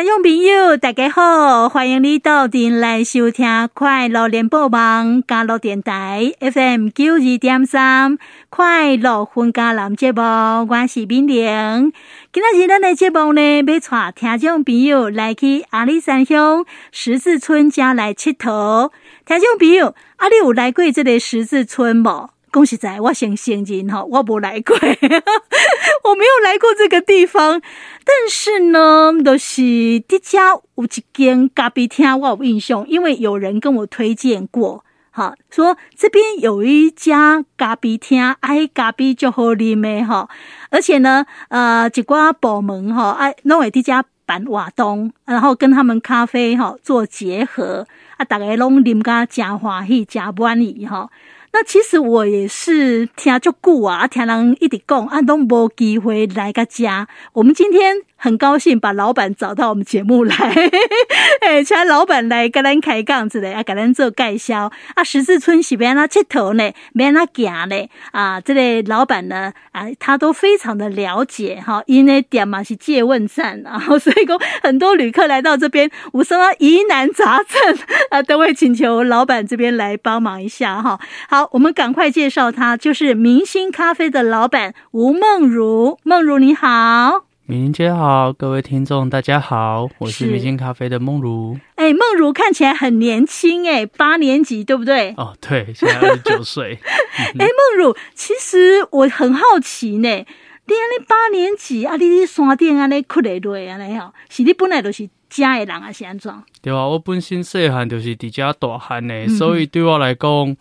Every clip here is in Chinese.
听众朋友，大家好，欢迎你到店来收听快乐联播网加乐电台 FM 九二点三快乐分家男节目，我是敏玲。今仔日咱的节目呢，要带听众朋友来去阿里山乡十字村家来佚佗。听众朋友，阿、啊、你有来过这个十字村无？讲实在，我先承认哈，我没来过，我没有来过这个地方。但是呢，都、就是这家有一间咖啡厅，我有印象，因为有人跟我推荐过，哈，说这边有一家咖啡厅，爱，咖啡就好啉的哈，而且呢，呃，一寡部门哈，爱，弄为这家办活动，然后跟他们咖啡哈做结合，啊，大家拢啉个真欢喜，真满意哈。那其实我也是听足久啊，听人一直讲，啊，都无机会来个家。我们今天很高兴把老板找到我们节目来，哎，请老板来跟咱开讲子的，啊，给咱做介绍。啊，十字村是边那佚佗呢？边那行呢？啊，这类、老板呢，啊，他都非常的了解哈，因为点嘛是借问站，然后 所以讲很多旅客来到这边，有什么疑难杂症啊，都会请求老板这边来帮忙一下哈。好。好，我们赶快介绍他，就是明星咖啡的老板吴梦如。梦如你好，明玲姐好，各位听众大家好，我是明星咖啡的梦如。哎，梦如看起来很年轻哎，八年级对不对？哦，对，现在二十九岁。哎，梦如，其实我很好奇呢，你安尼八年级啊，你伫山顶安尼哭的累安尼吼，是你本来就是家的人啊是安怎？对啊，我本身细汉就是伫遮大汉的，嗯、所以对我来讲。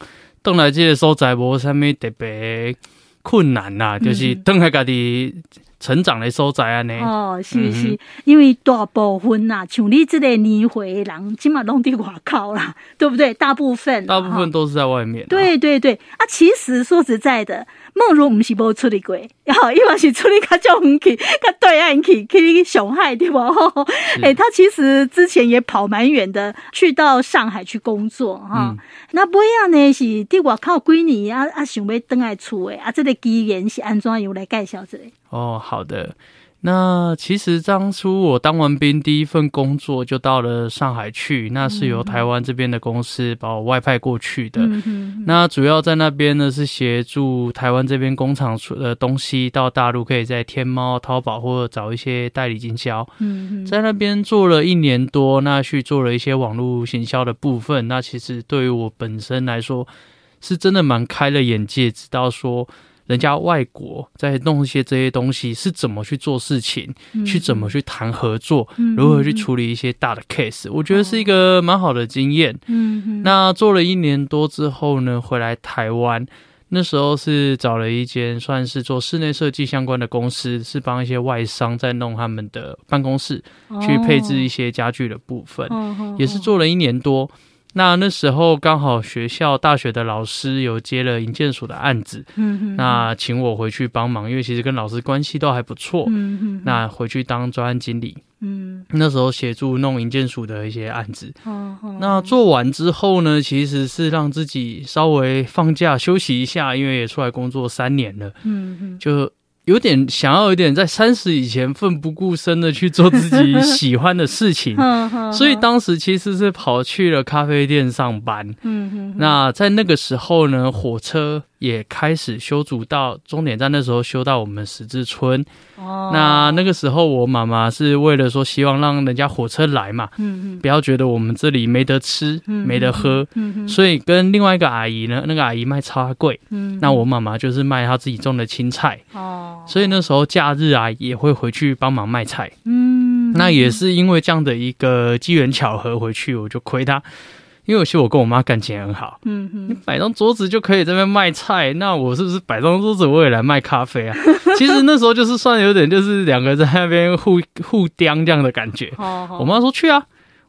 邓来这个所在无啥物特别困难啦，嗯、就是倒来家己成长的所在安尼。哦，是是，嗯、因为大部分呐，像你这个年会的人，起码拢伫外口啦，对不对？大部分，大部分都是在外面。对对对，啊，其实说实在的。孟儒不是无出去过，然后伊嘛是出去较较远去，较对岸去去上海对吧？哎 是、欸，他其实之前也跑蛮远的，去到上海去工作哈。嗯、那不一样呢，是伫外口几年啊啊，想要登来厝诶啊，这个机缘是安怎样来介绍这个？哦，好的。那其实当初我当完兵，第一份工作就到了上海去，那是由台湾这边的公司把我外派过去的。嗯、那主要在那边呢，是协助台湾这边工厂出的东西到大陆，可以在天猫、淘宝或者找一些代理经销。嗯、在那边做了一年多，那去做了一些网络行销的部分。那其实对于我本身来说，是真的蛮开了眼界，知道说。人家外国在弄一些这些东西是怎么去做事情，嗯、去怎么去谈合作，嗯、如何去处理一些大的 case，、嗯、我觉得是一个蛮好的经验。嗯嗯。那做了一年多之后呢，回来台湾，那时候是找了一间算是做室内设计相关的公司，是帮一些外商在弄他们的办公室，哦、去配置一些家具的部分，哦、也是做了一年多。那那时候刚好学校大学的老师有接了营建署的案子，嗯哼，那请我回去帮忙，因为其实跟老师关系都还不错，嗯哼，那回去当专案经理，嗯，那时候协助弄营建署的一些案子，哦，那做完之后呢，其实是让自己稍微放假休息一下，因为也出来工作三年了，嗯嗯，就。有点想要有点在三十以前奋不顾身的去做自己喜欢的事情，所以当时其实是跑去了咖啡店上班。那在那个时候呢，火车也开始修筑到终点站，那时候修到我们十字村。哦，那那个时候我妈妈是为了说希望让人家火车来嘛，嗯嗯，不要觉得我们这里没得吃，没得喝，嗯，所以跟另外一个阿姨呢，那个阿姨卖超贵，嗯，那我妈妈就是卖她自己种的青菜，哦，所以那时候假日啊也会回去帮忙卖菜，嗯，那也是因为这样的一个机缘巧合回去，我就亏她。因为其实我跟我妈感情很好，嗯嗯，你摆张桌子就可以在那边卖菜，那我是不是摆张桌子我也来卖咖啡啊？其实那时候就是算有点就是两个在那边互互刁这样的感觉。哦，我妈说去啊，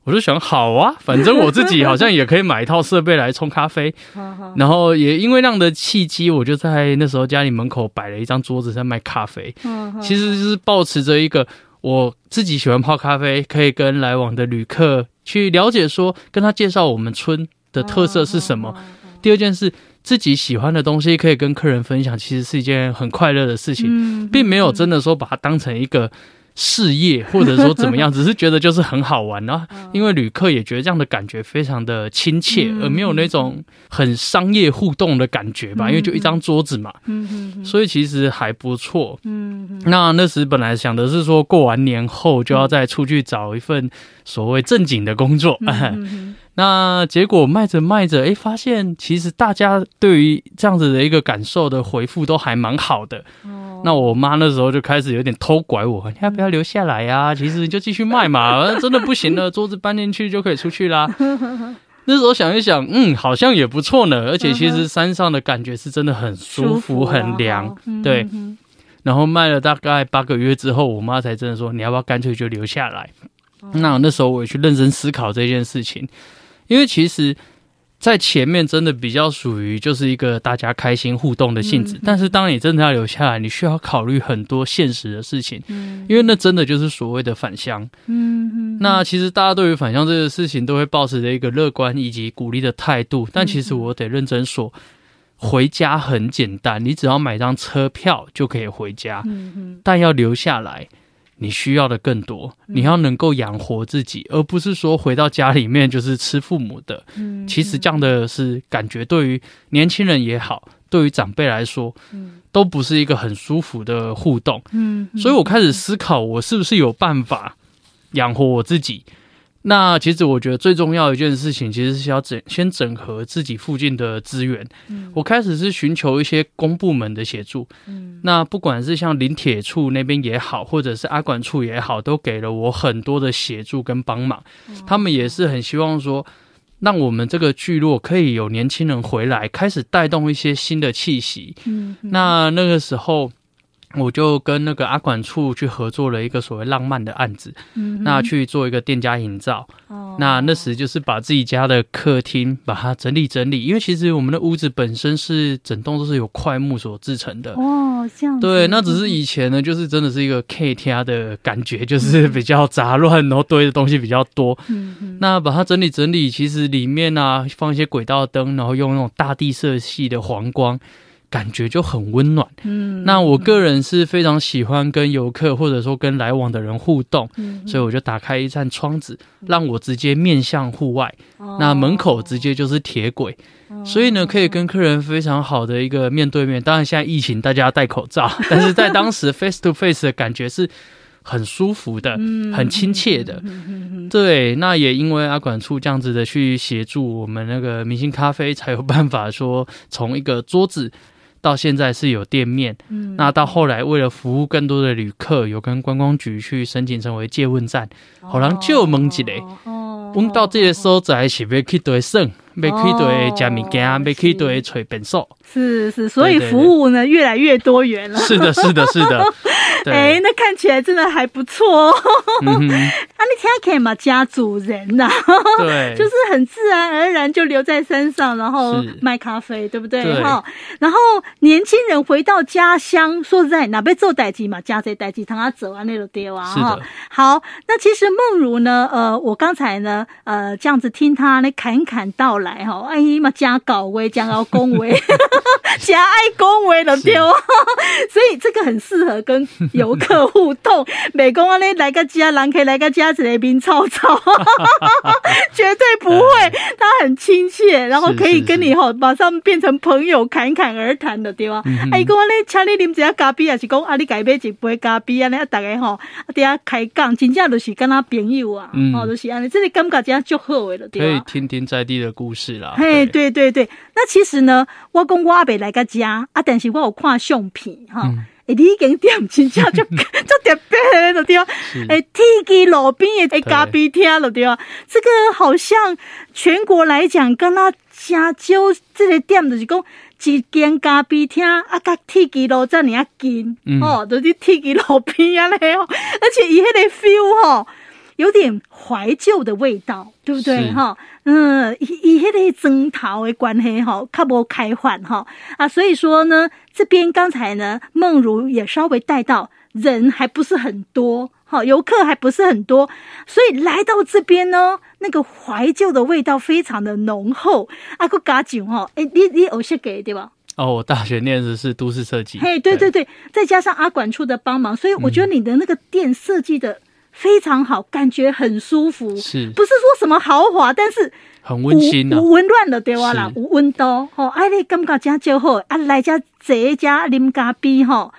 我就想好啊，反正我自己好像也可以买一套设备来冲咖啡。然后也因为那样的契机，我就在那时候家里门口摆了一张桌子在卖咖啡。其实就是保持着一个我自己喜欢泡咖啡，可以跟来往的旅客。去了解说，跟他介绍我们村的特色是什么。第二件事，自己喜欢的东西可以跟客人分享，其实是一件很快乐的事情，并没有真的说把它当成一个事业，或者说怎么样，只是觉得就是很好玩。然后因为旅客也觉得这样的感觉非常的亲切，而没有那种很商业互动的感觉吧，因为就一张桌子嘛。所以其实还不错。那那时本来想的是说，过完年后就要再出去找一份所谓正经的工作。那结果卖着卖着，哎，发现其实大家对于这样子的一个感受的回复都还蛮好的。哦，那我妈那时候就开始有点偷拐我，你要不要留下来呀？其实你就继续卖嘛，真的不行了，桌子搬进去就可以出去啦。那时候想一想，嗯，好像也不错呢。而且其实山上的感觉是真的很舒服、很凉，对。然后卖了大概八个月之后，我妈才真的说，你要不要干脆就留下来？那那时候我也去认真思考这件事情。因为其实，在前面真的比较属于就是一个大家开心互动的性质，但是当你真的要留下来，你需要考虑很多现实的事情，因为那真的就是所谓的返乡。嗯，那其实大家对于返乡这个事情都会抱持着一个乐观以及鼓励的态度，但其实我得认真说，回家很简单，你只要买张车票就可以回家，但要留下来。你需要的更多，你要能够养活自己，而不是说回到家里面就是吃父母的。其实这样的是感觉，对于年轻人也好，对于长辈来说，都不是一个很舒服的互动。所以我开始思考，我是不是有办法养活我自己。那其实我觉得最重要的一件事情，其实是要整先整合自己附近的资源。嗯，我开始是寻求一些公部门的协助。嗯，那不管是像林铁处那边也好，或者是阿管处也好，都给了我很多的协助跟帮忙。他们也是很希望说，让我们这个聚落可以有年轻人回来，开始带动一些新的气息。嗯，那那个时候。我就跟那个阿管处去合作了一个所谓浪漫的案子，嗯、那去做一个店家营造。哦、那那时就是把自己家的客厅把它整理整理，因为其实我们的屋子本身是整栋都是由块木所制成的。哦，这样。对，那只是以前呢，就是真的是一个 K 天的感觉，就是比较杂乱，然后堆的东西比较多。嗯嗯。那把它整理整理，其实里面呢、啊、放一些轨道灯，然后用那种大地色系的黄光。感觉就很温暖。嗯，那我个人是非常喜欢跟游客或者说跟来往的人互动，嗯，所以我就打开一扇窗子，让我直接面向户外。哦，那门口直接就是铁轨，所以呢，可以跟客人非常好的一个面对面。当然现在疫情大家戴口罩，但是在当时 face to face 的感觉是很舒服的，很亲切的。对，那也因为阿管处这样子的去协助我们那个明星咖啡，才有办法说从一个桌子。到现在是有店面，嗯，那到后来为了服务更多的旅客，有跟观光局去申请成为借问站，好让就问一下，问到这个所在是要去对省，要去对吃物件，要去对找便所，是是，所以服务呢越来越多元了。是的，是的，是的。哎、那看起来真的还不错。哦。啊、你听可以嘛？家主人呐、对，就是很自然而然就留在山上，然后卖咖啡，对不对？哈，然后年轻人回到家乡，说实在，哪被做代志嘛？家这代志，他他走啊，那个丢啊。哈，好，那其实梦如呢，呃，我刚才呢，呃，这样子听他那侃侃道来，哈，哎呀嘛，加搞威，加高恭维，加爱恭维的丢，所以这个很适合跟。游客互动，美工啊，那来个家，人可以来个家子来宾吵吵，绝对不会，他很亲切，然后可以跟你吼马上变成朋友，侃侃而谈的，对吧？哎，讲啊，你请你啉一下咖啡，还是讲啊，你改买一杯咖啡啊？那大家吼，底下开讲，真正就是跟他朋友啊，哦，就是安尼，这里感觉真足好的，对吧？可以听听在地的故事啦。嘿，对对对，那其实呢，我讲我阿伯来个家啊，但是我有看相片哈。哎，你已经点真正就 就特别了，对啊？哎，天基路边的咖啡厅了，对啊？这个好像全国来讲，跟他加州这个店就是讲一间咖啡厅啊，甲天基路这么近，嗯、哦，都、就是天基路边啊嘞哦，而且伊迄个 feel 吼。有点怀旧的味道，对不对？哈，嗯，以以迄个争讨的关系哈，较无开换哈啊，所以说呢，这边刚才呢，梦如也稍微带到人还不是很多，哈，游客还不是很多，所以来到这边呢，那个怀旧的味道非常的浓厚。啊，个加酒哈，哎，你你有些给对吧？哦，我大学念的是都市设计。嘿，对对对，再加上阿管处的帮忙，所以我觉得你的那个店设计的非常好，感觉很舒服。是，不是说什么豪华，但是很温馨啊，温暖的对哇啦，有温度。吼，哎，你感觉真就好，啊，来家坐家啉咖啡吼。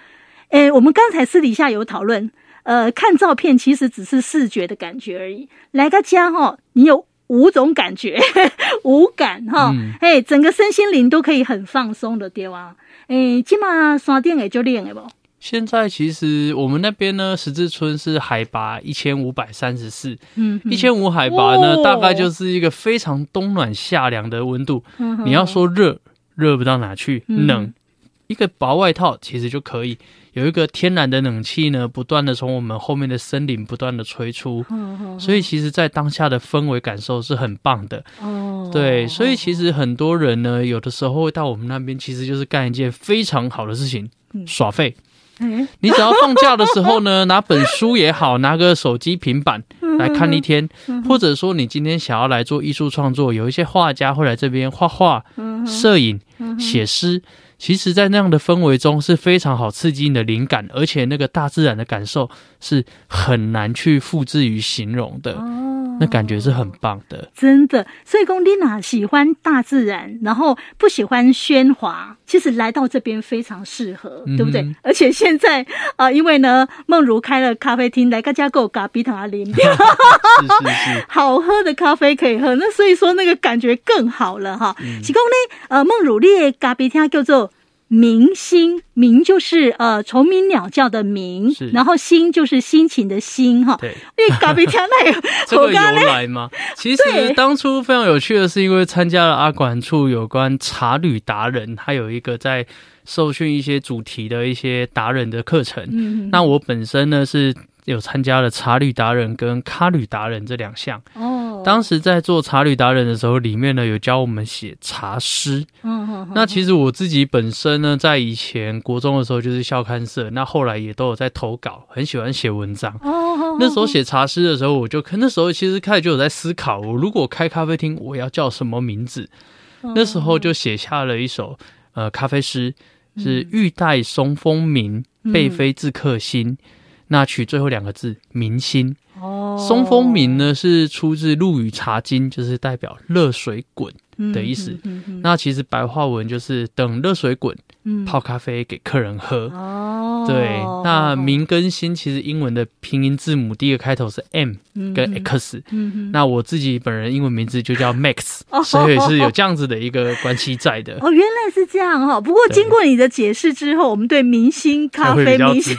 诶，我们刚才私底下有讨论，呃，看照片其实只是视觉的感觉而已。来个家哈，你有五种感觉，五感哈，哎、嗯，整个身心灵都可以很放松的地方。诶，起码山顶也就练了不？现在其实我们那边呢，十字村是海拔一千五百三十四，嗯，一千五海拔呢，哦、大概就是一个非常冬暖夏凉的温度。嗯、你要说热，热不到哪去，嗯、冷，一个薄外套其实就可以。有一个天然的冷气呢，不断的从我们后面的森林不断的吹出，所以其实，在当下的氛围感受是很棒的。哦，对，所以其实很多人呢，有的时候会到我们那边，其实就是干一件非常好的事情，耍废。你只要放假的时候呢，拿本书也好，拿个手机、平板来看一天，或者说你今天想要来做艺术创作，有一些画家会来这边画画、摄影、写诗。其实，在那样的氛围中是非常好刺激你的灵感，而且那个大自然的感受是很难去复制与形容的。哦，那感觉是很棒的，真的。所以，龚琳娜喜欢大自然，然后不喜欢喧哗，其实来到这边非常适合，对不对？嗯、而且现在啊、呃，因为呢，梦如开了咖啡厅，来个加购咖比塔林，是是是，好喝的咖啡可以喝，那所以说那个感觉更好了哈。其中呢，呃，梦如列咖啡厅叫做。明星，明就是呃虫鸣鸟叫的鸣，然后心就是心情的心哈。对，因为咖啡厅那有 这个由来吗？其实当初非常有趣的是，因为参加了阿管处有关茶旅达人，他有一个在受训一些主题的一些达人的课程。嗯，那我本身呢是。有参加了茶旅达人跟咖旅达人这两项。哦，当时在做茶旅达人的时候，里面呢有教我们写茶诗。嗯，那其实我自己本身呢，在以前国中的时候就是校刊社，那后来也都有在投稿，很喜欢写文章。哦，那时候写茶诗的时候，我就那时候其实开始就有在思考，我如果开咖啡厅，我要叫什么名字？那时候就写下了一首呃咖啡诗，是玉带松风鸣，贝菲自客心。那取最后两个字“明心”，哦，松风鸣呢是出自《陆羽茶经》，就是代表热水滚的意思。那其实白话文就是等热水滚，嗯、泡咖啡给客人喝。哦，对。那明跟心其实英文的拼音字母第一个开头是 M 跟 X。那我自己本人英文名字就叫 Max，、哦、所以是有这样子的一个关系在的。哦，原来是这样哦。不过经过你的解释之后，我们对明星咖啡明星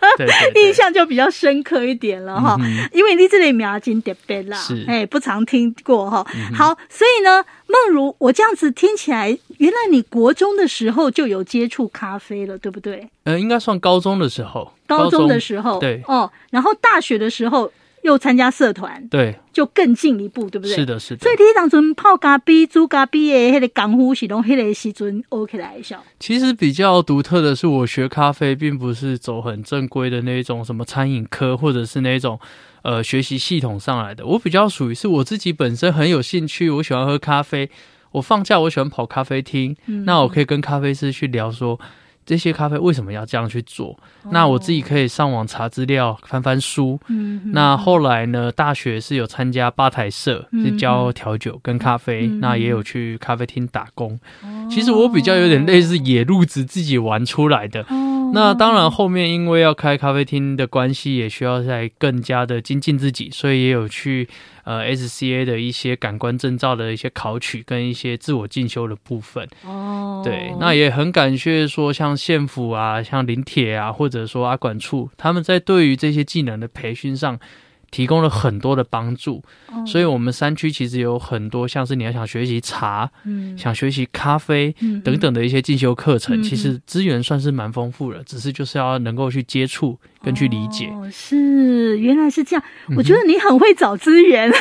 印象就比较深刻一点了哈。嗯、因为你这里名字特别啦，是哎，不常听过哈。嗯、好，所以呢。梦如，我这样子听起来，原来你国中的时候就有接触咖啡了，对不对？呃，应该算高中的时候。高中的时候，对哦。然后大学的时候又参加社团，对，就更进一步，对不对？是的，是的。所以你当初泡咖啡、煮咖啡的那个功夫是从那个时阵学起来的。其实比较独特的是，我学咖啡并不是走很正规的那种什么餐饮科，或者是那种。呃，学习系统上来的，我比较属于是我自己本身很有兴趣，我喜欢喝咖啡，我放假我喜欢跑咖啡厅，嗯、那我可以跟咖啡师去聊说这些咖啡为什么要这样去做，哦、那我自己可以上网查资料，翻翻书。嗯、那后来呢，大学是有参加吧台社，嗯、是教调酒跟咖啡，嗯、那也有去咖啡厅打工。哦、其实我比较有点类似野路子，自己玩出来的。哦那当然，后面因为要开咖啡厅的关系，也需要再更加的精进自己，所以也有去呃 SCA 的一些感官证照的一些考取跟一些自我进修的部分。哦，对，那也很感谢说像县府啊、像林铁啊，或者说阿管处，他们在对于这些技能的培训上。提供了很多的帮助，哦、所以我们山区其实有很多像是你要想学习茶，嗯，想学习咖啡等等的一些进修课程，嗯、其实资源算是蛮丰富的，只是就是要能够去接触跟去理解。哦，是原来是这样，我觉得你很会找资源。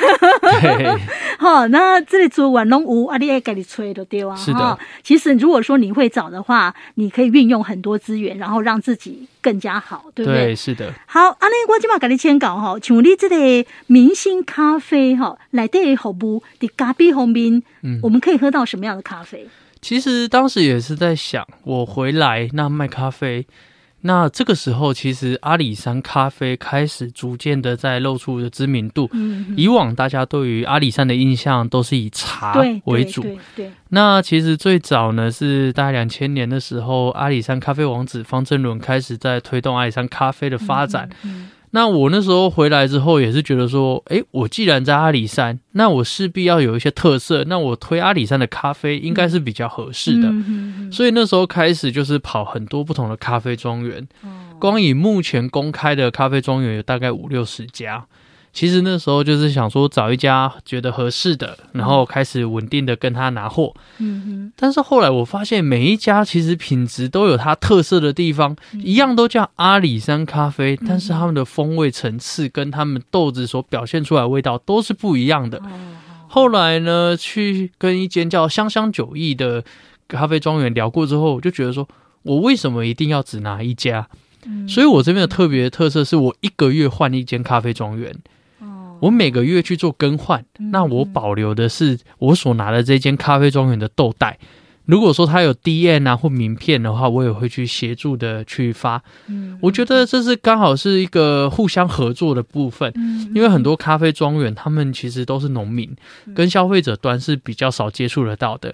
好，那这里做晚龙屋阿弟爱给你吹的对啊。是的，其实如果说你会找的话，你可以运用很多资源，然后让自己更加好，对不对？对，是的。好，阿丽我今嘛给你签稿哈，请你。这个明星咖啡哈，来对服务的咖啡方面，嗯，我们可以喝到什么样的咖啡？其实当时也是在想，我回来那卖咖啡。那这个时候，其实阿里山咖啡开始逐渐的在露出的知名度。嗯，以往大家对于阿里山的印象都是以茶为主。对对，对，对。那其实最早呢，是大概两千年的时候，阿里山咖啡王子方正伦开始在推动阿里山咖啡的发展。嗯。嗯那我那时候回来之后，也是觉得说，诶，我既然在阿里山，那我势必要有一些特色。那我推阿里山的咖啡，应该是比较合适的。嗯。所以那时候开始就是跑很多不同的咖啡庄园。光以目前公开的咖啡庄园有大概五六十家。其实那时候就是想说找一家觉得合适的，然后开始稳定的跟他拿货。嗯哼。但是后来我发现每一家其实品质都有它特色的地方，一样都叫阿里山咖啡，但是他们的风味层次跟他们豆子所表现出来的味道都是不一样的。后来呢，去跟一间叫香香酒艺的咖啡庄园聊过之后，我就觉得说我为什么一定要只拿一家？所以我这边的特别特色是我一个月换一间咖啡庄园。我每个月去做更换，那我保留的是我所拿的这间咖啡庄园的豆袋。如果说它有 DN 啊或名片的话，我也会去协助的去发。我觉得这是刚好是一个互相合作的部分，因为很多咖啡庄园他们其实都是农民，跟消费者端是比较少接触得到的。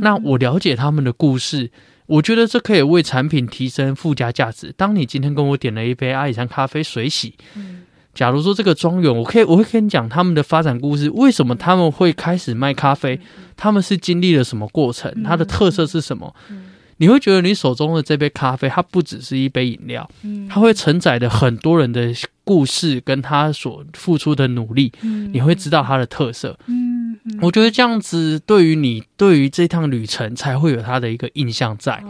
那我了解他们的故事，我觉得这可以为产品提升附加价值。当你今天跟我点了一杯阿里山咖啡水洗。假如说这个庄园，我可以我会跟你讲他们的发展故事，为什么他们会开始卖咖啡，他们是经历了什么过程，它的特色是什么？你会觉得你手中的这杯咖啡，它不只是一杯饮料，它会承载的很多人的故事跟他所付出的努力，你会知道它的特色。我觉得这样子对于你对于这趟旅程才会有它的一个印象在。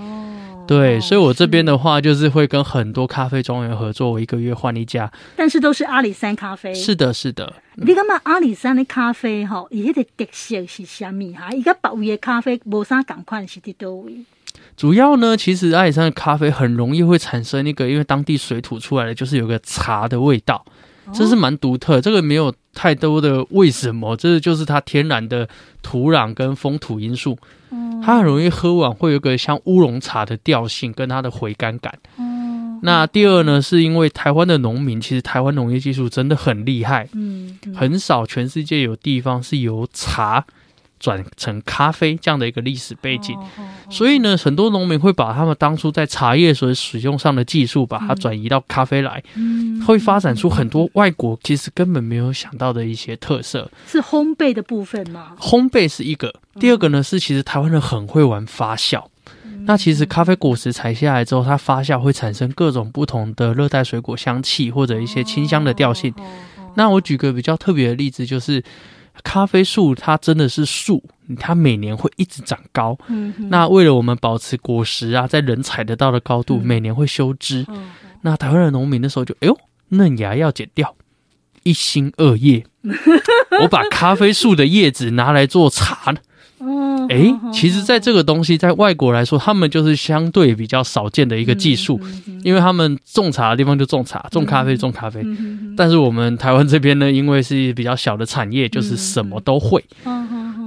对，所以我这边的话就是会跟很多咖啡庄园合作，我一个月换一家，但是都是阿里山咖啡。是的，是的。你干嘛阿里山的咖啡哈？伊迄个特色是啥物哈？伊个别位的咖啡无啥共款是伫倒位？主要呢，其实阿里山的咖啡很容易会产生一个，因为当地水土出来的就是有个茶的味道，这是蛮独特。这个没有太多的为什么，这就是它天然的土壤跟风土因素。它很容易喝完会有个像乌龙茶的调性，跟它的回甘感。嗯，那第二呢，是因为台湾的农民，其实台湾农业技术真的很厉害。嗯，很少全世界有地方是由茶。转成咖啡这样的一个历史背景，所以呢，很多农民会把他们当初在茶叶所使用上的技术，把它转移到咖啡来，会发展出很多外国其实根本没有想到的一些特色。是烘焙的部分吗？烘焙是一个，第二个呢是其实台湾人很会玩发酵。那其实咖啡果实采下来之后，它发酵会产生各种不同的热带水果香气或者一些清香的调性。那我举个比较特别的例子，就是。咖啡树它真的是树，它每年会一直长高。嗯，那为了我们保持果实啊，在人采得到的高度，每年会修枝。嗯，那台湾的农民那时候就，哎呦，嫩芽要剪掉，一心二叶，我把咖啡树的叶子拿来做茶。嗯，哎，其实，在这个东西，在外国来说，他们就是相对比较少见的一个技术，因为他们种茶的地方就种茶，种咖啡种咖啡。但是我们台湾这边呢，因为是比较小的产业，就是什么都会。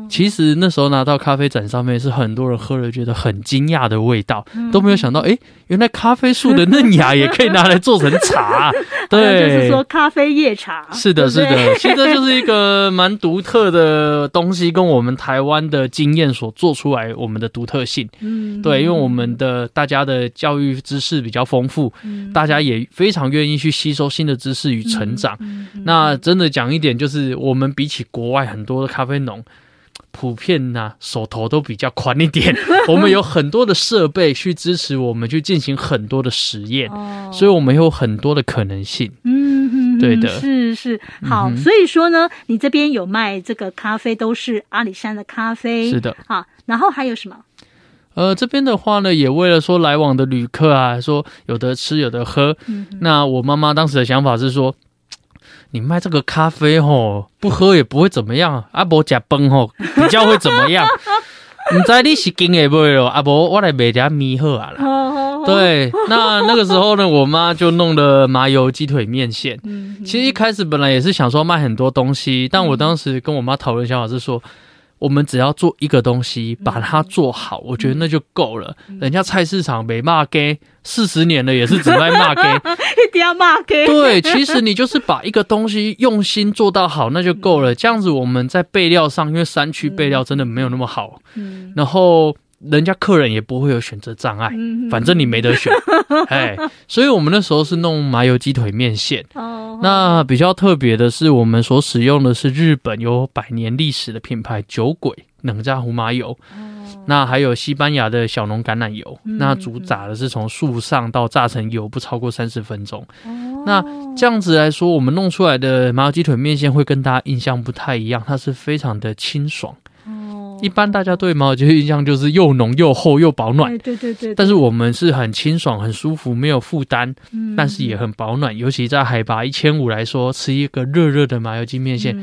其实那时候拿到咖啡展上面，是很多人喝了觉得很惊讶的味道，都没有想到，哎，原来咖啡树的嫩芽也可以拿来做成茶。对，就是说咖啡叶茶。是的，是的，其实这就是一个蛮独特的东西，跟我们台湾的经验所做出来，我们的独特性。嗯，对，因为我们的大家的教育知识比较丰富，大家也非常愿意去吸收新的知识与成长。那真的讲一点，就是我们比起国外很多的咖啡农。普遍呐、啊，手头都比较宽一点。我们有很多的设备去支持我们去进行很多的实验，哦、所以我们有很多的可能性。嗯，对的，是是好。嗯、所以说呢，你这边有卖这个咖啡，都是阿里山的咖啡。是的，好。然后还有什么？呃，这边的话呢，也为了说来往的旅客啊，说有的吃有的喝。那我妈妈当时的想法是说。你卖这个咖啡吼，不喝也不会怎么样，阿伯吃崩吼比较会怎么样？唔知你是经验不咯？阿伯我来卖点米喝啊啦。对，那那个时候呢，我妈就弄了麻油鸡腿面线。其实一开始本来也是想说卖很多东西，但我当时跟我妈讨论想法是说，我们只要做一个东西，把它做好，我觉得那就够了。人家菜市场没骂给四十年了，也是只卖骂给，一定要骂给。对，其实你就是把一个东西用心做到好，那就够了。这样子我们在备料上，因为山区备料真的没有那么好，然后。人家客人也不会有选择障碍，反正你没得选，哎，所以我们那时候是弄麻油鸡腿面线。哦，那比较特别的是，我们所使用的是日本有百年历史的品牌酒鬼冷榨胡麻油。哦，那还有西班牙的小农橄榄油。那主打的是从树上到榨成油不超过三十分钟。哦，那这样子来说，我们弄出来的麻油鸡腿面线会跟大家印象不太一样，它是非常的清爽。一般大家对麻油鸡的印象就是又浓又厚又保暖，对对对。但是我们是很清爽、很舒服，没有负担，但是也很保暖。尤其在海拔一千五来说，吃一个热热的麻油鸡面线，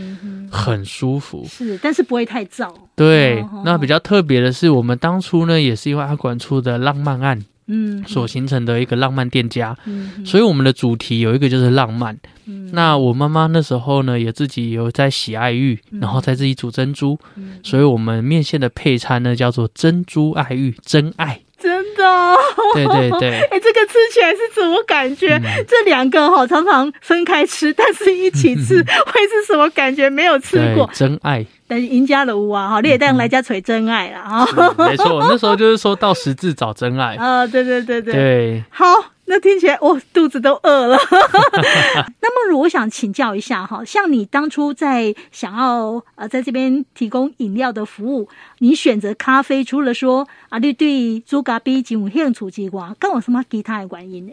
很舒服。是，但是不会太燥。对，那比较特别的是，我们当初呢，也是因为阿管出的浪漫案。嗯，所形成的一个浪漫店家，嗯，所以我们的主题有一个就是浪漫。嗯，那我妈妈那时候呢，也自己有在洗爱玉，然后在自己煮珍珠，所以我们面线的配餐呢叫做珍珠爱玉，真爱。真的，哦，对对对，哎，欸，这个吃起来是什么感觉？嗯，这两个哈常常分开吃，但是一起吃 会是什么感觉？没有吃过，真爱。但是赢家的屋啊，哈，你也带来家锤真爱了啊，没错，那时候就是说到十字找真爱。啊，对对对对，对，好。那听起来我肚子都饿了。那么，如果想请教一下哈，像你当初在想要呃在这边提供饮料的服务，你选择咖啡，除了说啊，你对煮咖啡真有兴趣之外，跟我什么其他的原因呢？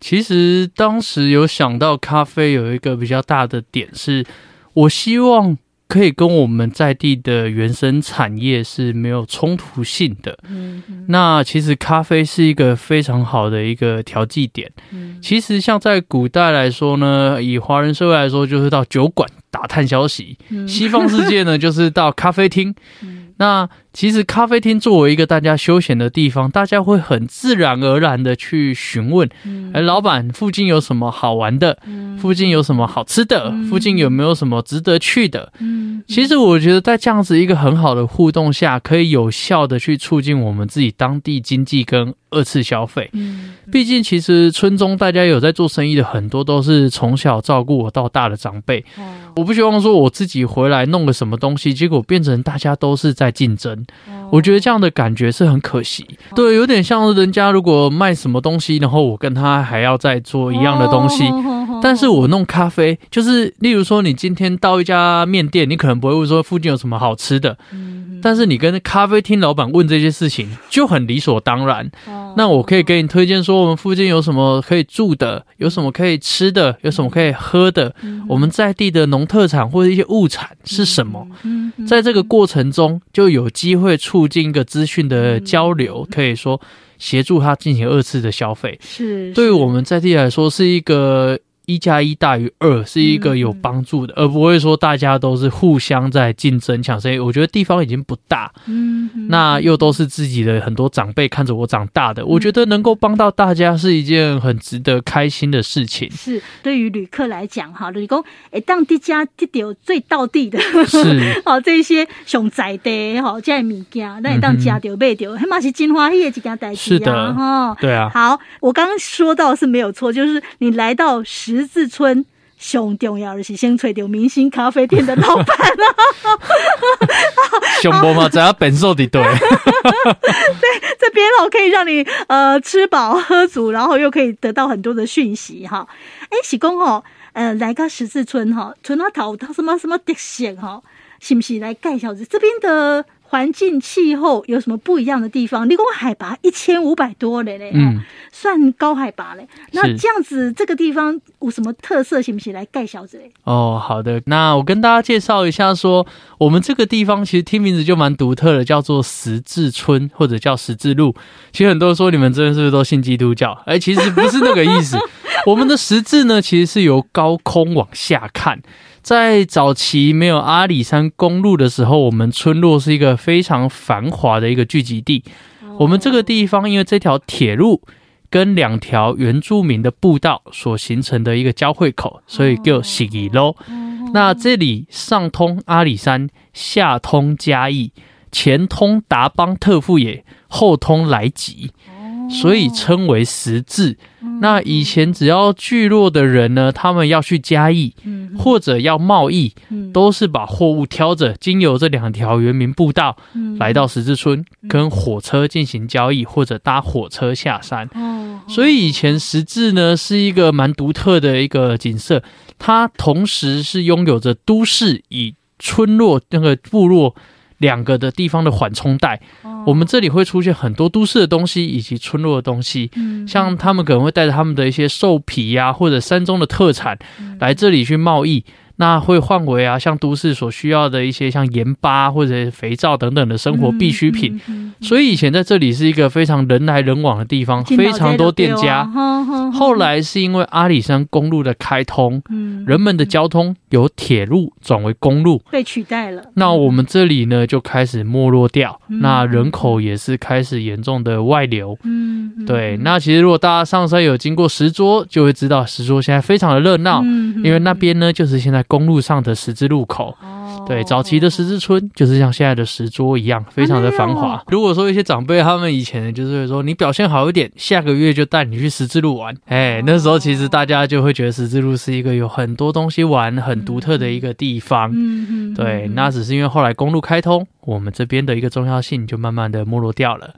其实当时有想到咖啡有一个比较大的点是，我希望。可以跟我们在地的原生产业是没有冲突性的。嗯，那其实咖啡是一个非常好的一个调剂点。嗯，其实像在古代来说呢，以华人社会来说，就是到酒馆打探消息；西方世界呢，就是到咖啡厅。那其实咖啡厅作为一个大家休闲的地方，大家会很自然而然的去询问：哎，老板，附近有什么好玩的？附近有什么好吃的？附近有没有什么值得去的？嗯其实我觉得在这样子一个很好的互动下，可以有效的去促进我们自己当地经济跟二次消费。嗯毕竟其实村中大家有在做生意的很多都是从小照顾我到大的长辈。我不希望说我自己回来弄个什么东西，结果变成大家都是在竞争。我觉得这样的感觉是很可惜。对，有点像人家如果卖什么东西，然后我跟他还要再做一样的东西。但是我弄咖啡，就是例如说，你今天到一家面店，你可能不会问说附近有什么好吃的，但是你跟咖啡厅老板问这些事情就很理所当然。那我可以给你推荐说，我们附近有什么可以住的，有什么可以吃的，有什么可以喝的，我们在地的农特产或者一些物产是什么？在这个过程中就有机会促进一个资讯的交流，可以说协助他进行二次的消费。是，对于我们在地来说是一个。一加一大于二是一个有帮助的，而不会说大家都是互相在竞争抢生意。我觉得地方已经不大，嗯，那又都是自己的很多长辈看着我长大的，我觉得能够帮到大家是一件很值得开心的事情。是对于旅客来讲，哈，旅工诶，当地家地有最到地的，是 好这些熊仔的哈，这些物件，那你当家丢卖丢，还嘛是金花叶几件代志啊，哈，对啊。好，我刚刚说到是没有错，就是你来到十。十字村上重要的是先找到明星咖啡店的老板啊！熊博嘛，只要本寿的对。对，这边哦可以让你呃吃饱喝足，然后又可以得到很多的讯息哈。哎，喜公哦，呃，来个十字村哈，村那头它什么什么特色哈，是不是来介绍这边的？环境气候有什么不一样的地方？你讲海拔一千五百多嘞嘞，嗯，算高海拔嘞。那这样子，这个地方有什么特色？行不行？来盖小子嘞。哦，好的。那我跟大家介绍一下说，说我们这个地方其实听名字就蛮独特的，叫做十字村或者叫十字路。其实很多人说你们这边是不是都信基督教？哎，其实不是那个意思。我们的十字呢，其实是由高空往下看。在早期没有阿里山公路的时候，我们村落是一个非常繁华的一个聚集地。我们这个地方因为这条铁路跟两条原住民的步道所形成的一个交汇口，所以叫十字路。那这里上通阿里山，下通嘉义，前通达邦特富野，后通来吉，所以称为十字。那以前只要聚落的人呢，他们要去嘉义，或者要贸易，都是把货物挑着经由这两条原民步道，来到十字村，跟火车进行交易，或者搭火车下山。所以以前十字呢是一个蛮独特的一个景色，它同时是拥有着都市与村落那个部落两个的地方的缓冲带。我们这里会出现很多都市的东西以及村落的东西，嗯像他们可能会带着他们的一些兽皮呀、啊，或者山中的特产来这里去贸易。那会换为啊，像都市所需要的一些像盐巴或者肥皂等等的生活必需品。所以以前在这里是一个非常人来人往的地方，非常多店家。后来是因为阿里山公路的开通，嗯、人们的交通由铁路转为公路，被取代了。那我们这里呢就开始没落掉，嗯、那人口也是开始严重的外流。嗯，嗯对。那其实如果大家上山有经过石桌，就会知道石桌现在非常的热闹，因为那边呢就是现在。公路上的十字路口，对，早期的十字村就是像现在的石桌一样，非常的繁华。如果说一些长辈他们以前就是会说，你表现好一点，下个月就带你去十字路玩。哎，那时候其实大家就会觉得十字路是一个有很多东西玩、很独特的一个地方。嗯嗯，对，那只是因为后来公路开通，我们这边的一个重要性就慢慢的没落掉了。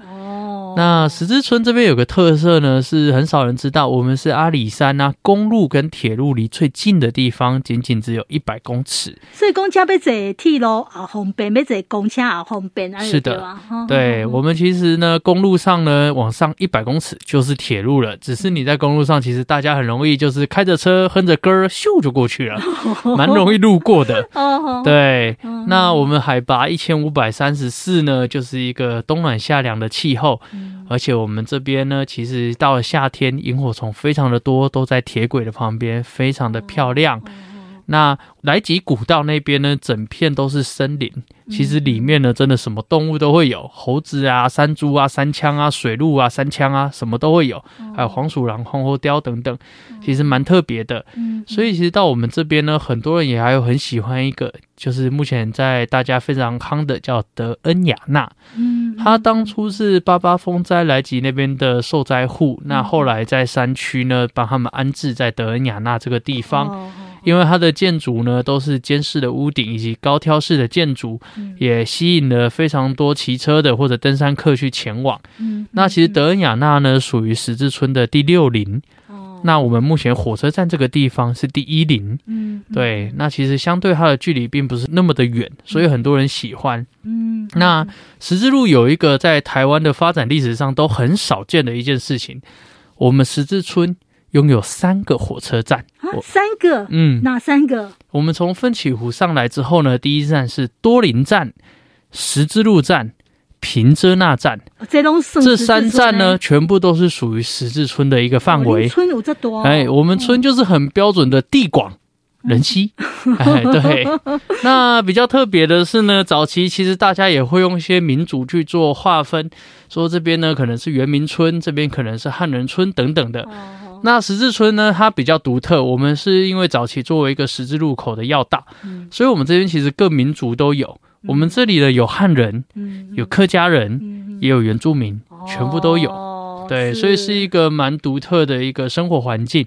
那十字村这边有个特色呢，是很少人知道，我们是阿里山啊，公路跟铁路离最近的地方，仅仅只有一百公尺。所以公车要坐铁路啊，方便；要坐公车啊，方便。是的，对，我们其实呢，公路上呢，往上一百公尺就是铁路了。只是你在公路上，其实大家很容易就是开着车哼着歌，咻就过去了，蛮容易路过的。对，那我们海拔一千五百三十四呢，就是一个冬暖夏凉的气候。而且我们这边呢，其实到了夏天，萤火虫非常的多，都在铁轨的旁边，非常的漂亮。那来吉古道那边呢，整片都是森林，其实里面呢，真的什么动物都会有，猴子啊、山猪啊、山羌啊、水鹿啊、山羌啊，什么都会有，还有黄鼠狼、黄喉貂等等，其实蛮特别的。所以其实到我们这边呢，很多人也还有很喜欢一个，就是目前在大家非常夯的叫德恩雅纳。嗯，他当初是八八风灾来吉那边的受灾户，那后来在山区呢，帮他们安置在德恩雅纳这个地方。因为它的建筑呢，都是尖式的屋顶以及高挑式的建筑，也吸引了非常多骑车的或者登山客去前往。那其实德恩雅纳呢，属于十字村的第六林。那我们目前火车站这个地方是第一林。对，那其实相对它的距离并不是那么的远，所以很多人喜欢。嗯那十字路有一个在台湾的发展历史上都很少见的一件事情，我们十字村。拥有三个火车站，啊，三个，嗯，哪三个？我们从奋起湖上来之后呢，第一站是多林站、十字路站、平遮那站。这这三站呢，全部都是属于十字村的一个范围。村有这多？哎，我们村就是很标准的地广人稀。哎，对。那比较特别的是呢，早期其实大家也会用一些民族去做划分，说这边呢可能是原民村，这边可能是汉人村等等的。那十字村呢，它比较独特。我们是因为早期作为一个十字路口的要道，嗯、所以我们这边其实各民族都有。嗯、我们这里的有汉人，嗯、有客家人，嗯、也有原住民，嗯、全部都有。对，所以是一个蛮独特的一个生活环境。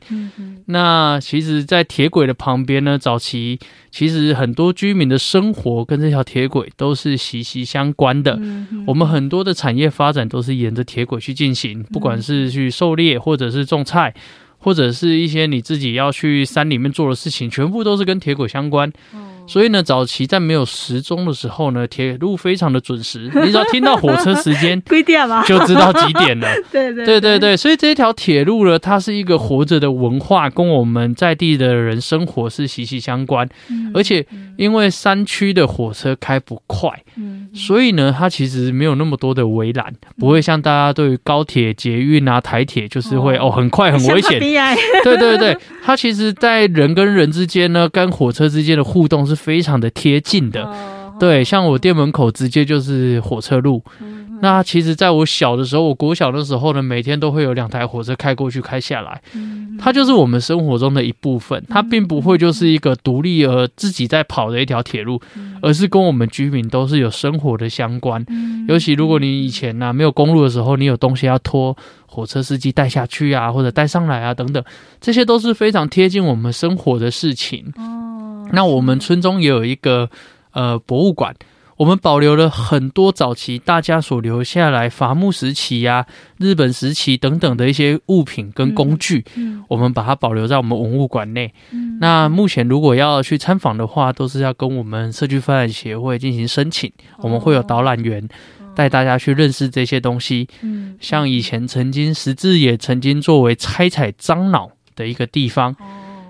那其实，在铁轨的旁边呢，早期其实很多居民的生活跟这条铁轨都是息息相关的。我们很多的产业发展都是沿着铁轨去进行，不管是去狩猎，或者是种菜，或者是一些你自己要去山里面做的事情，全部都是跟铁轨相关。嗯所以呢，早期在没有时钟的时候呢，铁路非常的准时。你只要听到火车时间，几点了，就知道几点了。对对对对对，所以这条铁路呢，它是一个活着的文化，跟我们在地的人生活是息息相关。嗯、而且因为山区的火车开不快，嗯、所以呢，它其实没有那么多的围栏，不会像大家对于高铁、捷运啊、台铁就是会哦，哦很快很危险。对对对，它其实，在人跟人之间呢，跟火车之间的互动是。非常的贴近的，对，像我店门口直接就是火车路。嗯、那其实在我小的时候，我国小的时候呢，每天都会有两台火车开过去开下来。嗯、它就是我们生活中的一部分，它并不会就是一个独立而自己在跑的一条铁路，嗯、而是跟我们居民都是有生活的相关。嗯、尤其如果你以前呢、啊、没有公路的时候，你有东西要拖。火车司机带下去啊，或者带上来啊，等等，这些都是非常贴近我们生活的事情。哦，那我们村中也有一个呃博物馆，我们保留了很多早期大家所留下来伐木时期呀、啊、日本时期等等的一些物品跟工具，嗯，嗯，我们把它保留在我们文物馆内。嗯，那目前如果要去参访的话，都是要跟我们社区发展协会进行申请，我们会有导览员。带大家去认识这些东西，嗯，像以前曾经十字也曾经作为开采樟脑的一个地方，哦，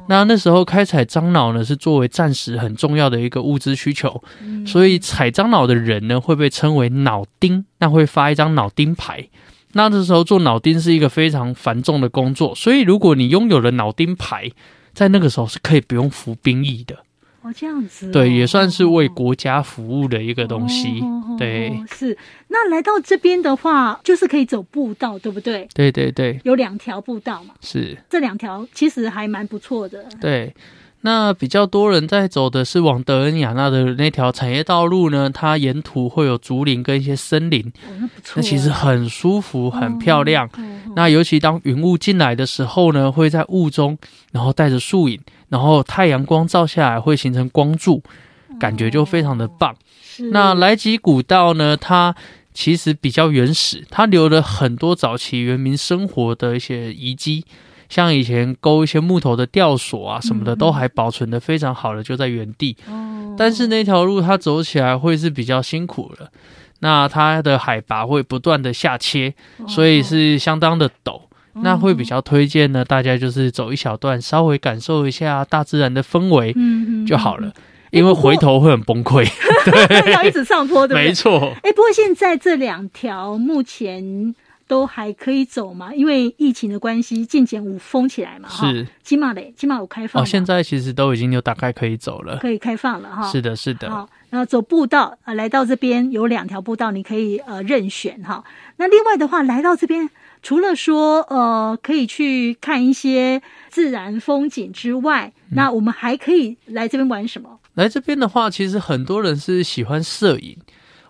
那那时候开采樟脑呢是作为战时很重要的一个物资需求，嗯，所以采樟脑的人呢会被称为脑丁，那会发一张脑丁牌，那这时候做脑丁是一个非常繁重的工作，所以如果你拥有了脑丁牌，在那个时候是可以不用服兵役的。哦，这样子、哦，对，也算是为国家服务的一个东西。哦、对、哦，是。那来到这边的话，就是可以走步道，对不对？对对对，有两条步道嘛。是，这两条其实还蛮不错的。对，那比较多人在走的是往德恩雅纳的那条产业道路呢，它沿途会有竹林跟一些森林，哦、那其实很舒服，很漂亮。哦哦、那尤其当云雾进来的时候呢，会在雾中，然后带着树影。然后太阳光照下来会形成光柱，感觉就非常的棒。哦、那来吉古道呢？它其实比较原始，它留了很多早期原民生活的一些遗迹，像以前勾一些木头的吊索啊什么的，都还保存的非常好的，就在原地。哦、但是那条路它走起来会是比较辛苦的，那它的海拔会不断的下切，所以是相当的陡。那会比较推荐呢，大家就是走一小段，稍微感受一下大自然的氛围，就好了。因为回头会很崩溃，对，要一直上坡，对不对？没错。哎，不过现在这两条目前都还可以走嘛？因为疫情的关系，进检五封起来嘛。是。金马嘞，金马有开放。哦，现在其实都已经有大概可以走了，可以开放了哈。是的，是的。好，然后走步道啊，来到这边有两条步道，你可以呃任选哈。那另外的话，来到这边。除了说呃可以去看一些自然风景之外，嗯、那我们还可以来这边玩什么？来这边的话，其实很多人是喜欢摄影。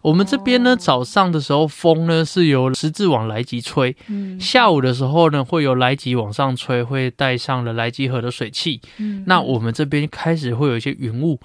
我们这边呢，哦、早上的时候风呢是由十字往来吉吹，嗯，下午的时候呢会由来吉往上吹，会带上了来吉河的水汽，嗯，那我们这边开始会有一些云雾。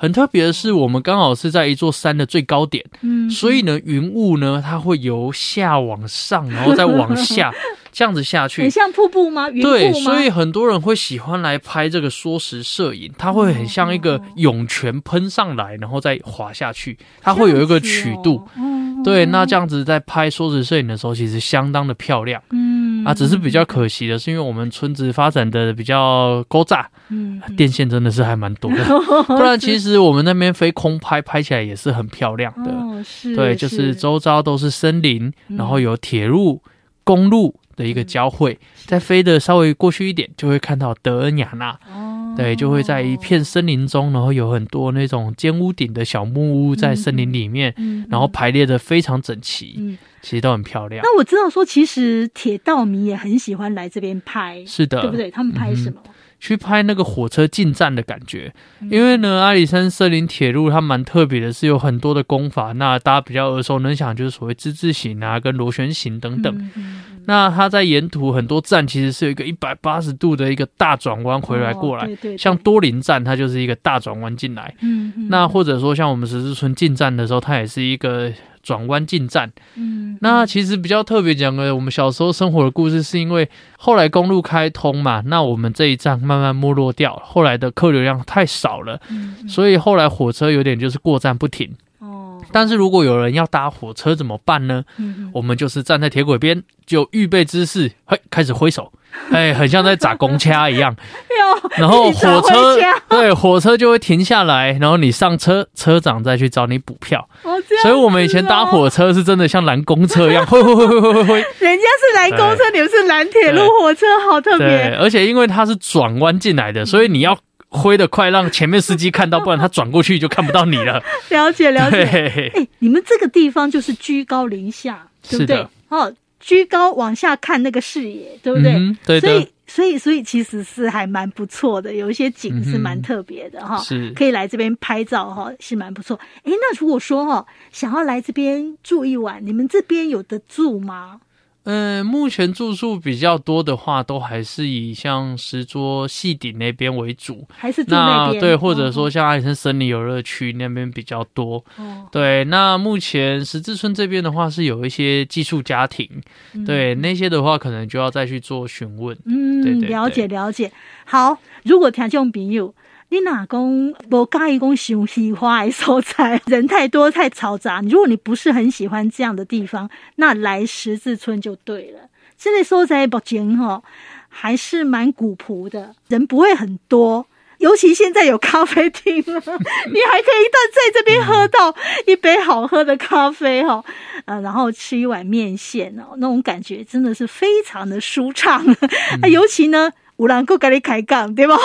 很特别的是，我们刚好是在一座山的最高点，嗯，所以呢，云雾呢，它会由下往上，然后再往下，这样子下去，很像瀑布吗？对，所以很多人会喜欢来拍这个缩时摄影，它会很像一个涌泉喷上来，然后再滑下去，它会有一个曲度，哦、对，那这样子在拍缩时摄影的时候，其实相当的漂亮，嗯，啊，只是比较可惜的是，因为我们村子发展的比较古早。嗯，电线真的是还蛮多的，不然其实我们那边飞空拍拍起来也是很漂亮的。哦，是，对，就是。周遭都是森林，然后有铁路、公路的一个交汇，再飞的稍微过去一点，就会看到德恩雅纳。哦，对，就会在一片森林中，然后有很多那种尖屋顶的小木屋在森林里面，然后排列的非常整齐，其实都很漂亮。那我知道说，其实铁道迷也很喜欢来这边拍，是的，对不对？他们拍什么？去拍那个火车进站的感觉，因为呢，阿里山森林铁路它蛮特别的，是有很多的功法。那大家比较耳熟能详，就是所谓之字形啊，跟螺旋形等等。那它在沿途很多站其实是有一个一百八十度的一个大转弯回来过来，像多林站它就是一个大转弯进来。那或者说像我们十字村进站的时候，它也是一个。转弯进站，嗯，那其实比较特别讲的，我们小时候生活的故事，是因为后来公路开通嘛，那我们这一站慢慢没落掉，后来的客流量太少了，嗯，所以后来火车有点就是过站不停，哦，但是如果有人要搭火车怎么办呢？嗯，我们就是站在铁轨边，就预备姿势，嘿，开始挥手。哎，很像在砸公掐一样，然后火车对火车就会停下来，然后你上车，车长再去找你补票。哦，所以我们以前搭火车是真的像拦公车一样，挥挥挥挥挥挥。人家是拦公车，你们是拦铁路火车，好特别。而且因为它是转弯进来的，所以你要挥的快，让前面司机看到，不然他转过去就看不到你了。了 解了解。哎、欸，你们这个地方就是居高临下，对不对？哦，居高往下看那个视野，对不对？嗯、对的。所以，所以，所以其实是还蛮不错的，有一些景是蛮特别的哈。是。可以来这边拍照哈，是蛮不错。哎，那如果说哈，想要来这边住一晚，你们这边有得住吗？嗯，目前住宿比较多的话，都还是以像石桌汐顶那边为主，还是住那边？对，或者说像阿里山森林游乐区那边比较多。哦，对，那目前十字村这边的话，是有一些寄宿家庭，嗯、对那些的话，可能就要再去做询问。嗯，对对对，了解了解。好，如果听众朋友。你哪公不介意公喜喜花的所在，人太多太嘈杂。如果你不是很喜欢这样的地方，那来十字村就对了。这里所在目前哈还是蛮古朴的，人不会很多。尤其现在有咖啡厅了，你还可以在这边喝到一杯好喝的咖啡哈，呃，然后吃一碗面线哦，那种感觉真的是非常的舒畅。啊，尤其呢。五郎够跟你开杠，对吧？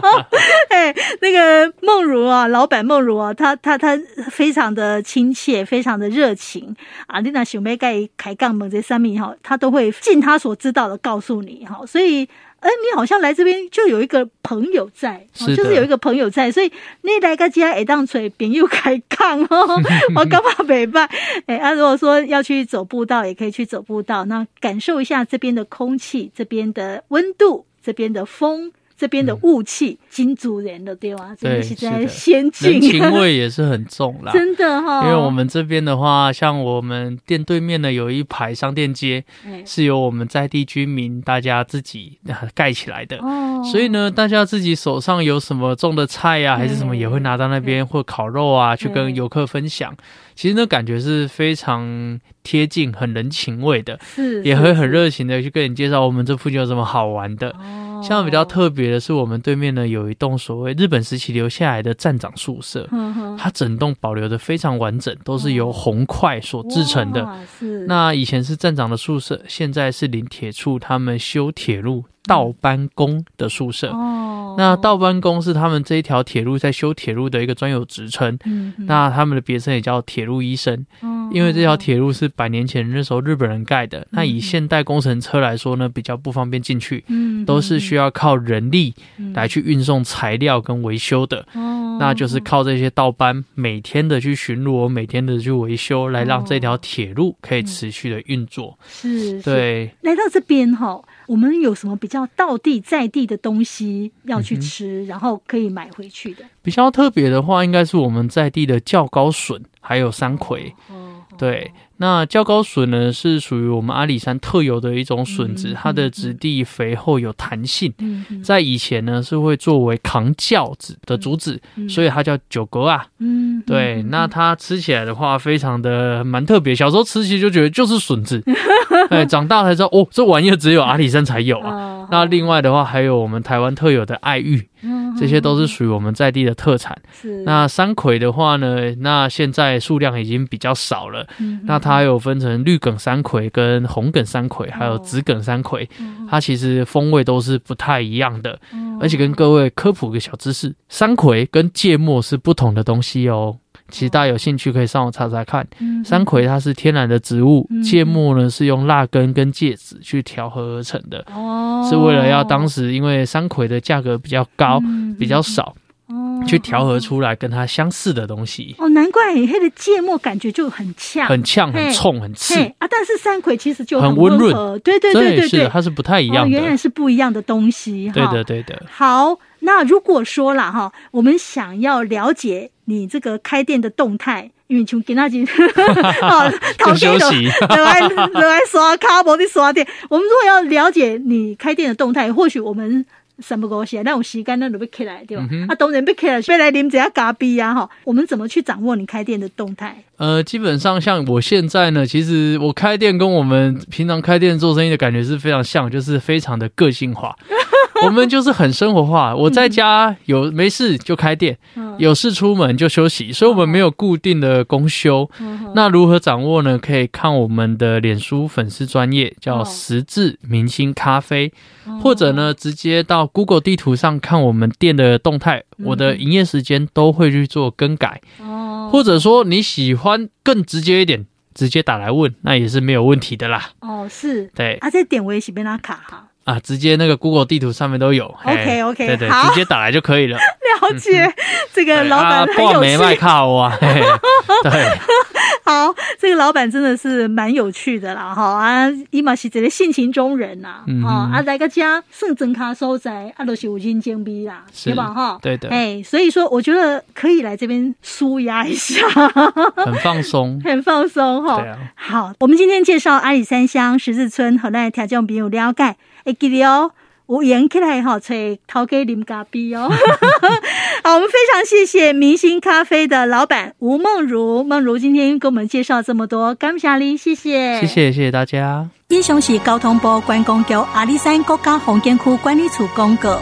哎，那个梦如啊，老板梦如啊，他他他非常的亲切，非常的热情啊。你那想要盖开杠门这三米哈，他都会尽他所知道的告诉你哈。所以，哎，你好像来这边就有一个朋友在，就是有一个朋友在，所以你来个家会当吹朋友开杠哦。我干嘛没办？哎，啊，如果说要去走步道，也可以去走步道，那感受一下这边的空气，这边的温度。这边的风，这边的雾气，金竹人的对吗？真的是在仙境，人情味也是很重啦。真的哈、哦，因为我们这边的话，像我们店对面呢，有一排商店街，是由我们在地居民大家自己盖起来的。哦，所以呢，大家自己手上有什么种的菜呀、啊，还是什么，也会拿到那边或烤肉啊，去跟游客分享。其实那感觉是非常贴近、很人情味的，是也会很热情的去跟你介绍我们这附近有什么好玩的。哦，像比较特别的是，我们对面呢有一栋所谓日本时期留下来的站长宿舍，嗯，它整栋保留的非常完整，都是由红块所制成的。是，那以前是站长的宿舍，现在是林铁处他们修铁路。倒班工的宿舍，哦，那倒班工是他们这一条铁路在修铁路的一个专有职称，嗯，那他们的别称也叫铁路医生，嗯，因为这条铁路是百年前那时候日本人盖的，嗯，那以现代工程车来说呢，比较不方便进去，嗯，都是需要靠人力来去运送材料跟维修的，哦，那就是靠这些道班每天的去巡逻，每天的去维修，来让这条铁路可以持续的运作，是，对，来到这边哈。我们有什么比较道地在地的东西要去吃，嗯、然后可以买回去的？比较特别的话，应该是我们在地的较高笋，还有山葵。哦，对。那叫高笋呢，是属于我们阿里山特有的一种笋子，嗯、它的质地肥厚有弹性，在以前呢是会作为扛轿子的竹子，嗯、所以它叫九格啊。嗯，对，嗯、那它吃起来的话，非常的蛮特别。小时候吃起就觉得就是笋子，哎，长大才知道哦，这玩意儿只有阿里山才有啊。哦、那另外的话，还有我们台湾特有的爱玉。这些都是属于我们在地的特产。那山葵的话呢，那现在数量已经比较少了。嗯。那它有分成绿梗山葵跟红梗山葵，还有紫梗山葵。哦。它其实风味都是不太一样的。哦。而且跟各位科普个小知识，山葵跟芥末是不同的东西哦。其实大家有兴趣可以上网查查看，山葵它是天然的植物，芥末呢是用蜡根跟芥子去调和而成的，是为了要当时因为山葵的价格比较高，比较少，去调和出来跟它相似的东西。哦，难怪黑的芥末感觉就很呛，很呛，很冲，很刺。啊！但是山葵其实就很温润，对对对对对，它是不太一样的，原来是不一样的东西。对的对的。好，那如果说了哈，我们想要了解。你这个开店的动态，因为从今仔日 哦，淘店的来来刷卡，无的刷店。我们如果要了解你开店的动态，或许我们什么东西那种时间那都要起来，对吧？啊，当然要起来，要来啉一下咖啡呀，哈。我们怎么去掌握你开店的动态？呃，基本上像我现在呢，其实我开店跟我们平常开店做生意的感觉是非常像，就是非常的个性化。我们就是很生活化。我在家有没事就开店，有事出门就休息，所以我们没有固定的公休。那如何掌握呢？可以看我们的脸书粉丝专业，叫十字明星咖啡，或者呢，直接到 Google 地图上看我们店的动态。我的营业时间都会去做更改。或者说你喜欢更直接一点，直接打来问，那也是没有问题的啦。哦，是，对，啊，这点我也是被他卡哈。啊，直接那个 Google 地图上面都有。OK OK，对对，直接打来就可以了。了解，嗯、这个老板很有趣。卖卡哇，对。好，这个老板真的是蛮有趣的啦，哈啊，伊嘛是这个性情中人呐，哈、嗯、哼啊，来个家算真卡所在，啊，都是有人情味啦，是对吧？哈，对的，哎，所以说我觉得可以来这边舒压一下，很放松，很放松哈。好，我们今天介绍阿里山乡十字村，和那条件朋友了解，哎，记得哦。我演起来好，找陶给啉咖啡哦。好，我们非常谢谢明星咖啡的老板吴梦如，梦如今天给我们介绍这么多，感谢你，谢谢，谢谢，谢谢大家。以上是交通部观光局阿里山国家风景区管理处公告。